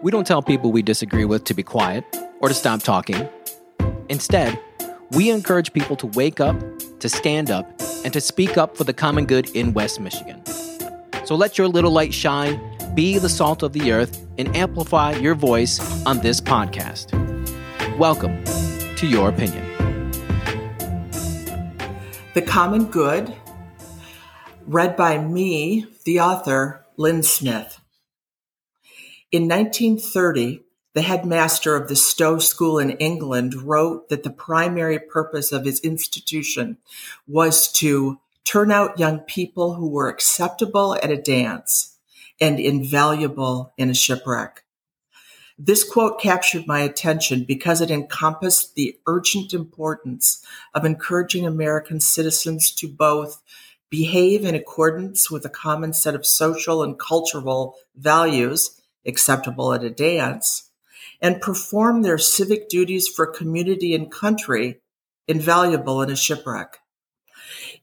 We don't tell people we disagree with to be quiet or to stop talking. Instead, we encourage people to wake up, to stand up, and to speak up for the common good in West Michigan. So let your little light shine, be the salt of the earth, and amplify your voice on this podcast. Welcome to Your Opinion. The Common Good, read by me, the author, Lynn Smith. In 1930, the headmaster of the Stowe School in England wrote that the primary purpose of his institution was to turn out young people who were acceptable at a dance and invaluable in a shipwreck. This quote captured my attention because it encompassed the urgent importance of encouraging American citizens to both behave in accordance with a common set of social and cultural values acceptable at a dance and perform their civic duties for community and country invaluable in a shipwreck.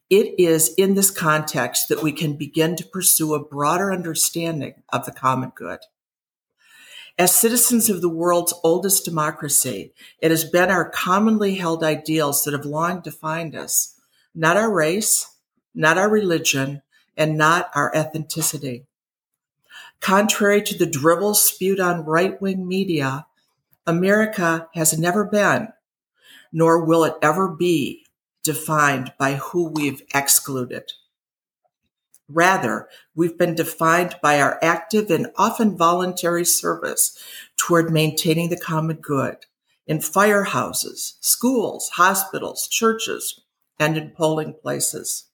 It is in this context that we can begin to pursue a broader understanding of the common good. As citizens of the world's oldest democracy, it has been our commonly held ideals that have long defined us, not our race, not our religion, and not our ethnicity. Contrary to the drivel spewed on right wing media, America has never been, nor will it ever be, defined by who we've excluded. Rather, we've been defined by our active and often voluntary service toward maintaining the common good in firehouses, schools, hospitals, churches, and in polling places.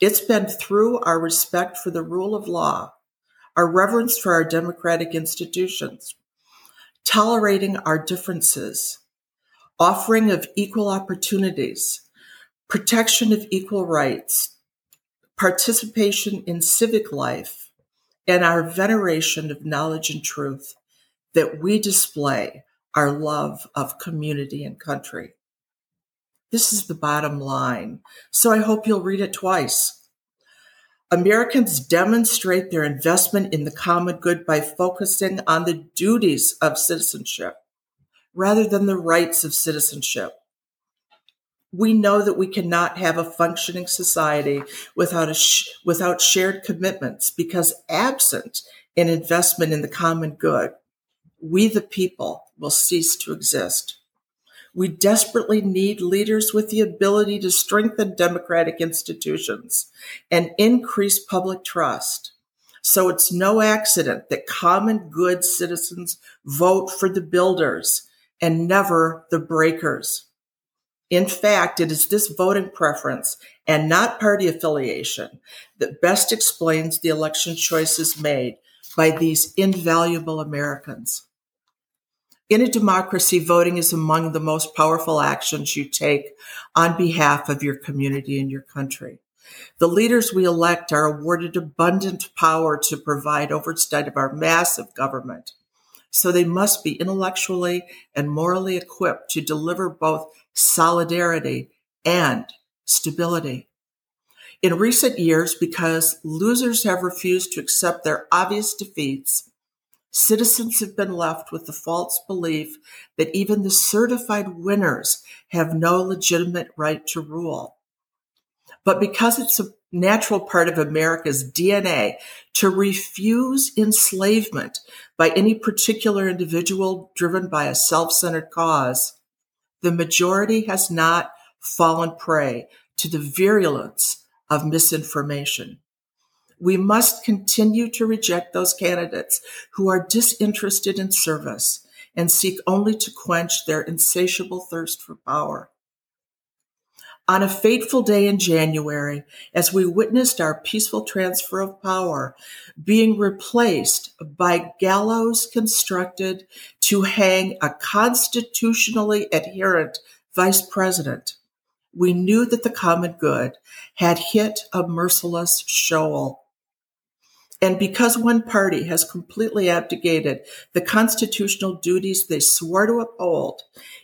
It's been through our respect for the rule of law, our reverence for our democratic institutions, tolerating our differences, offering of equal opportunities, protection of equal rights, participation in civic life, and our veneration of knowledge and truth that we display our love of community and country. This is the bottom line, so I hope you'll read it twice. Americans demonstrate their investment in the common good by focusing on the duties of citizenship rather than the rights of citizenship. We know that we cannot have a functioning society without a sh- without shared commitments because absent an investment in the common good we the people will cease to exist we desperately need leaders with the ability to strengthen democratic institutions and increase public trust so it's no accident that common good citizens vote for the builders and never the breakers in fact, it is this voting preference and not party affiliation that best explains the election choices made by these invaluable Americans. In a democracy, voting is among the most powerful actions you take on behalf of your community and your country. The leaders we elect are awarded abundant power to provide oversight of our massive government. So they must be intellectually and morally equipped to deliver both solidarity, and stability. In recent years, because losers have refused to accept their obvious defeats, citizens have been left with the false belief that even the certified winners have no legitimate right to rule. But because it's a natural part of America's DNA to refuse enslavement by any particular individual driven by a self-centered cause, the majority has not fallen prey to the virulence of misinformation. We must continue to reject those candidates who are disinterested in service and seek only to quench their insatiable thirst for power. On a fateful day in January, as we witnessed our peaceful transfer of power being replaced by gallows constructed to hang a constitutionally adherent vice president, we knew that the common good had hit a merciless shoal. And because one party has completely abdicated the constitutional duties they swore to uphold,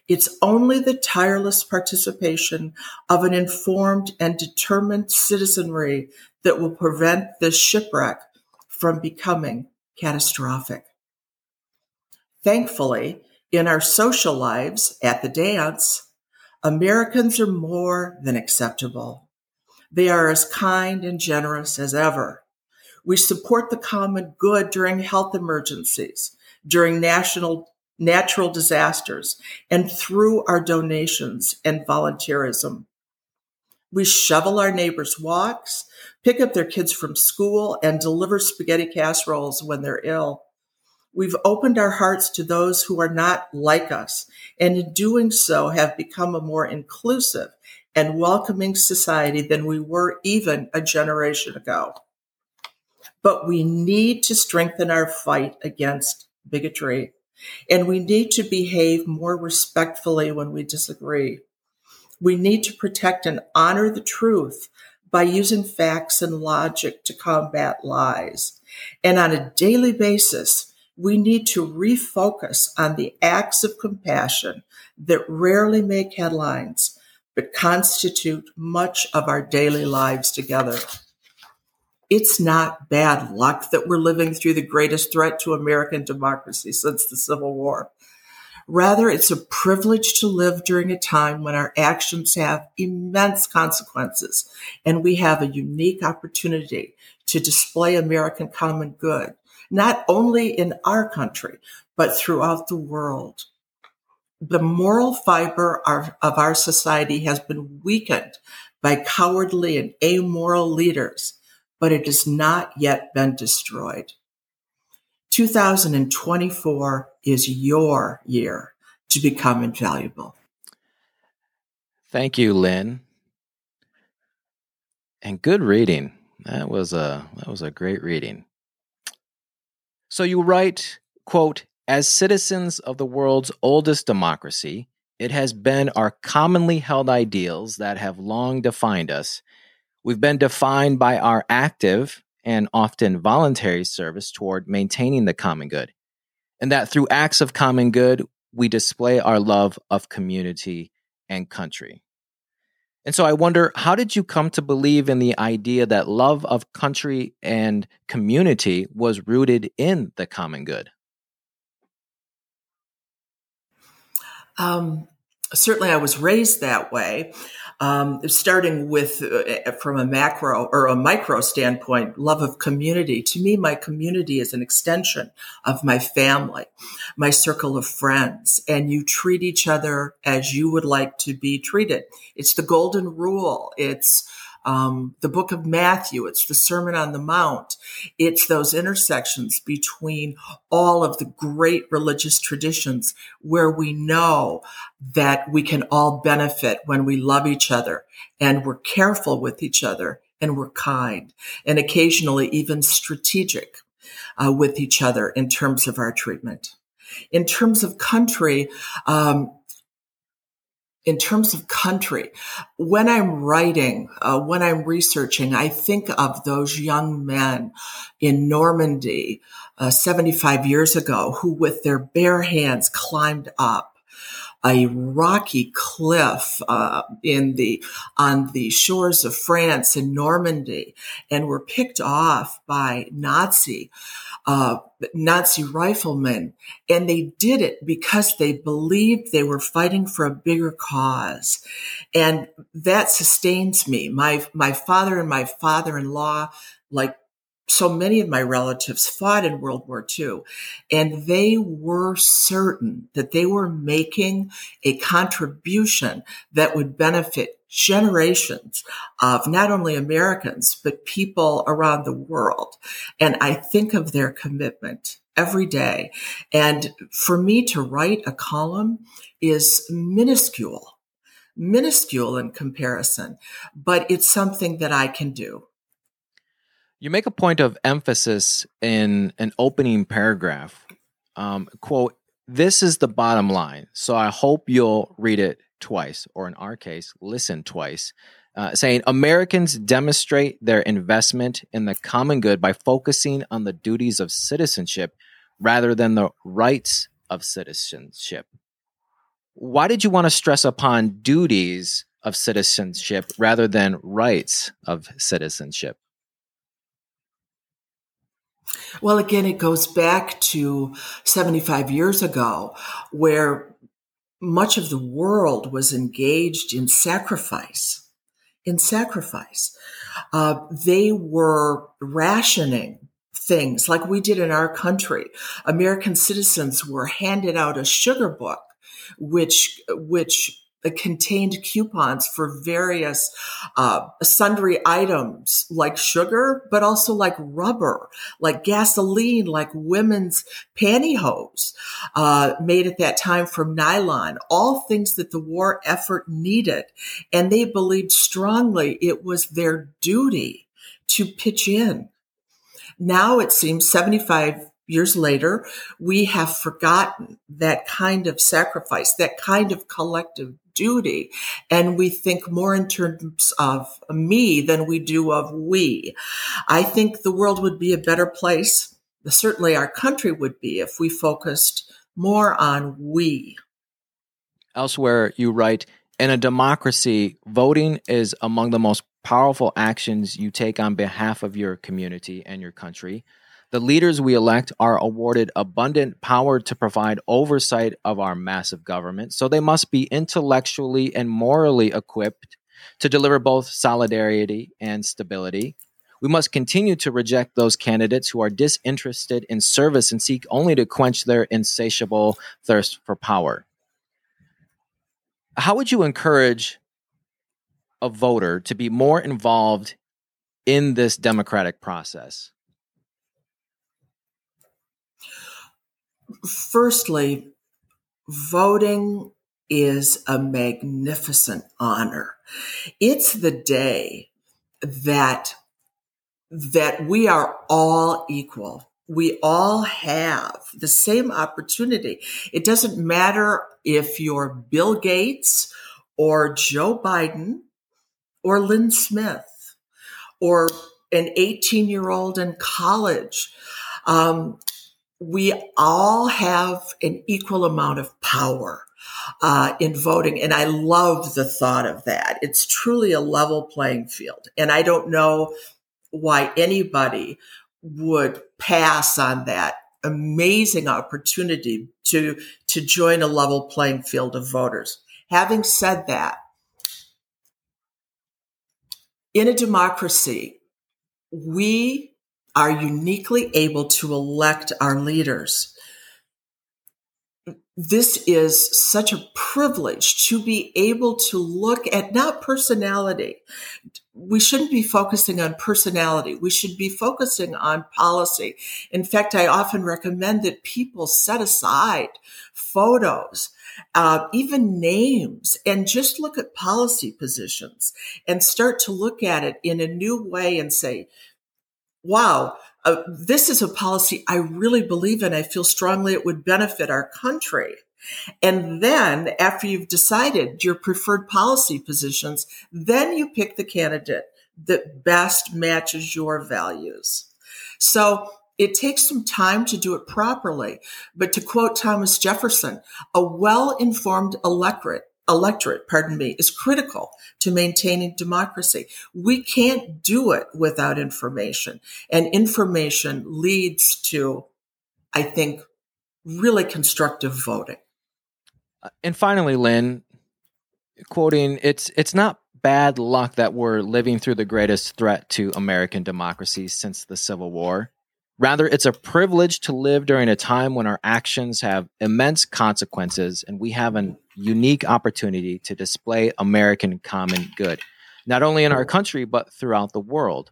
it's only the tireless participation of an informed and determined citizenry that will prevent this shipwreck from becoming catastrophic. Thankfully, in our social lives at the dance, Americans are more than acceptable. They are as kind and generous as ever. We support the common good during health emergencies, during national natural disasters, and through our donations and volunteerism. We shovel our neighbors' walks, pick up their kids from school, and deliver spaghetti casseroles when they're ill. We've opened our hearts to those who are not like us, and in doing so have become a more inclusive and welcoming society than we were even a generation ago. But we need to strengthen our fight against bigotry, and we need to behave more respectfully when we disagree. We need to protect and honor the truth by using facts and logic to combat lies. And on a daily basis, we need to refocus on the acts of compassion that rarely make headlines, but constitute much of our daily lives together. It's not bad luck that we're living through the greatest threat to American democracy since the Civil War. Rather, it's a privilege to live during a time when our actions have immense consequences and we have a unique opportunity to display American common good not only in our country, but throughout the world. The moral fiber of our society has been weakened by cowardly and amoral leaders, but it has not yet been destroyed. 2024 is your year to become invaluable. Thank you, Lynn. And good reading. That was a that was a great reading. So you write, quote, as citizens of the world's oldest democracy, it has been our commonly held ideals that have long defined us. We've been defined by our active and often voluntary service toward maintaining the common good, and that through acts of common good, we display our love of community and country. And so I wonder, how did you come to believe in the idea that love of country and community was rooted in the common good? Um, certainly, I was raised that way um, starting with uh, from a macro or a micro standpoint, love of community. To me, my community is an extension of my family, my circle of friends, and you treat each other as you would like to be treated. It's the golden rule. It's um, the book of Matthew, it's the Sermon on the Mount, it's those intersections between all of the great religious traditions where we know that we can all benefit when we love each other and we're careful with each other and we're kind and occasionally even strategic uh, with each other in terms of our treatment. In terms of country, um, in terms of country, when I'm writing, uh, when I'm researching, I think of those young men in Normandy uh, 75 years ago who, with their bare hands, climbed up a rocky cliff uh, in the on the shores of France in Normandy, and were picked off by Nazi uh, Nazi riflemen. And they did it because they believed they were fighting for a bigger cause. And that sustains me. My, my father and my father-in-law, like so many of my relatives fought in World War II, and they were certain that they were making a contribution that would benefit generations of not only Americans, but people around the world. And I think of their commitment every day. And for me to write a column is minuscule, minuscule in comparison, but it's something that I can do. You make a point of emphasis in an opening paragraph. Um, quote, this is the bottom line. So I hope you'll read it twice, or in our case, listen twice, uh, saying Americans demonstrate their investment in the common good by focusing on the duties of citizenship rather than the rights of citizenship. Why did you want to stress upon duties of citizenship rather than rights of citizenship? Well, again, it goes back to 75 years ago where much of the world was engaged in sacrifice. In sacrifice. Uh, they were rationing things like we did in our country. American citizens were handed out a sugar book, which, which contained coupons for various uh, sundry items like sugar, but also like rubber, like gasoline, like women's pantyhose, uh, made at that time from nylon, all things that the war effort needed. And they believed strongly it was their duty to pitch in. Now it seems 75 years later, we have forgotten that kind of sacrifice, that kind of collective duty. And we think more in terms of me than we do of we. I think the world would be a better place. Certainly our country would be if we focused more on we. Elsewhere, you write, in a democracy, voting is among the most powerful actions you take on behalf of your community and your country. The leaders we elect are awarded abundant power to provide oversight of our massive government, so they must be intellectually and morally equipped to deliver both solidarity and stability. We must continue to reject those candidates who are disinterested in service and seek only to quench their insatiable thirst for power. How would you encourage a voter to be more involved in this democratic process? Firstly, voting is a magnificent honor. It's the day that that we are all equal. We all have the same opportunity. It doesn't matter if you're Bill Gates or Joe Biden or Lynn Smith or an 18 year old in college. Um, we all have an equal amount of power uh, in voting. And I love the thought of that. It's truly a level playing field. And I don't know why anybody would pass on that amazing opportunity to, to join a level playing field of voters. Having said that, in a democracy, we are uniquely able to elect our leaders. This is such a privilege to be able to look at not personality. We shouldn't be focusing on personality. We should be focusing on policy. In fact, I often recommend that people set aside photos, uh, even names, and just look at policy positions and start to look at it in a new way and say, wow, uh, this is a policy I really believe in. I feel strongly it would benefit our country. And then after you've decided your preferred policy positions, then you pick the candidate that best matches your values. So it takes some time to do it properly. But to quote Thomas Jefferson, a well-informed electorate electorate, pardon me, is critical to maintaining democracy. We can't do it without information and information leads to, I think, really constructive voting. Uh, and finally, Lynn, quoting, it's, it's not bad luck that we're living through the greatest threat to American democracy since the Civil War. Rather, it's a privilege to live during a time when our actions have immense consequences and we have an unique opportunity to display American common good, not only in our country, but throughout the world.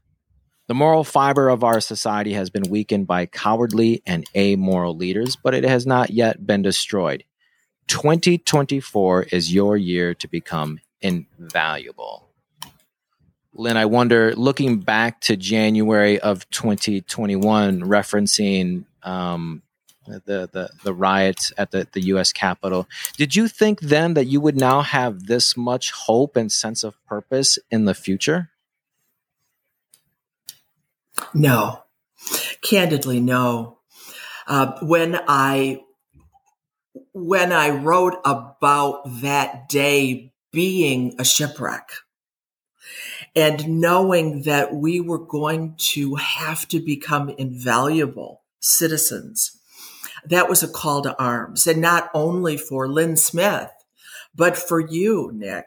The moral fiber of our society has been weakened by cowardly and amoral leaders, but it has not yet been destroyed. 2024 is your year to become invaluable. Lynn, I wonder, looking back to January of 2021, referencing um, the, the the riots at the, the U.S. Capitol, did you think then that you would now have this much hope and sense of purpose in the future? No, candidly, no. Uh, when I when I wrote about that day being a shipwreck and knowing that we were going to have to become invaluable citizens. That was a call to arms and not only for Lynn Smith, but for you, Nick,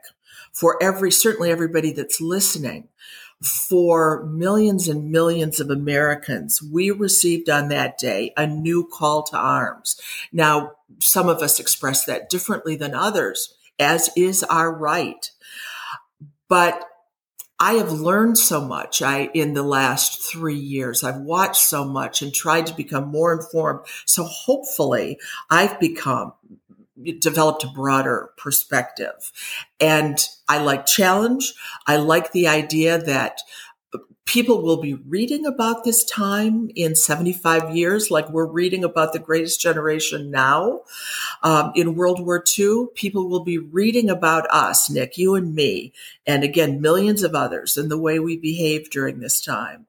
for every, certainly everybody that's listening, for millions and millions of Americans, we received on that day a new call to arms. Now, some of us express that differently than others, as is our right. But I have learned so much I, in the last three years. I've watched so much and tried to become more informed. So hopefully I've become developed a broader perspective. And I like challenge. I like the idea that people will be reading about this time in 75 years, like we're reading about the greatest generation now. Um, in World War II, people will be reading about us, Nick, you and me, and again, millions of others and the way we behaved during this time.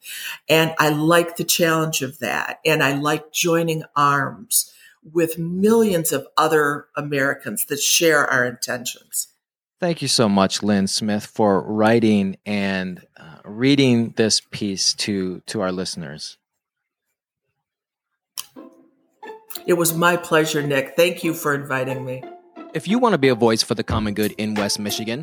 And I like the challenge of that. And I like joining arms with millions of other Americans that share our intentions. Thank you so much, Lynn Smith, for writing and uh, reading this piece to to our listeners. It was my pleasure, Nick. Thank you for inviting me. If you want to be a voice for the common good in West Michigan,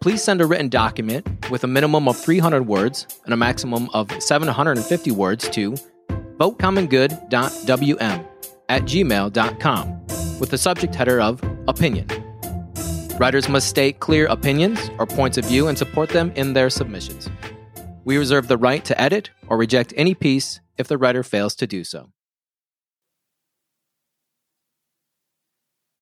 please send a written document with a minimum of 300 words and a maximum of 750 words to votecommongood.wm at gmail.com with the subject header of Opinion. Writers must state clear opinions or points of view and support them in their submissions. We reserve the right to edit or reject any piece if the writer fails to do so.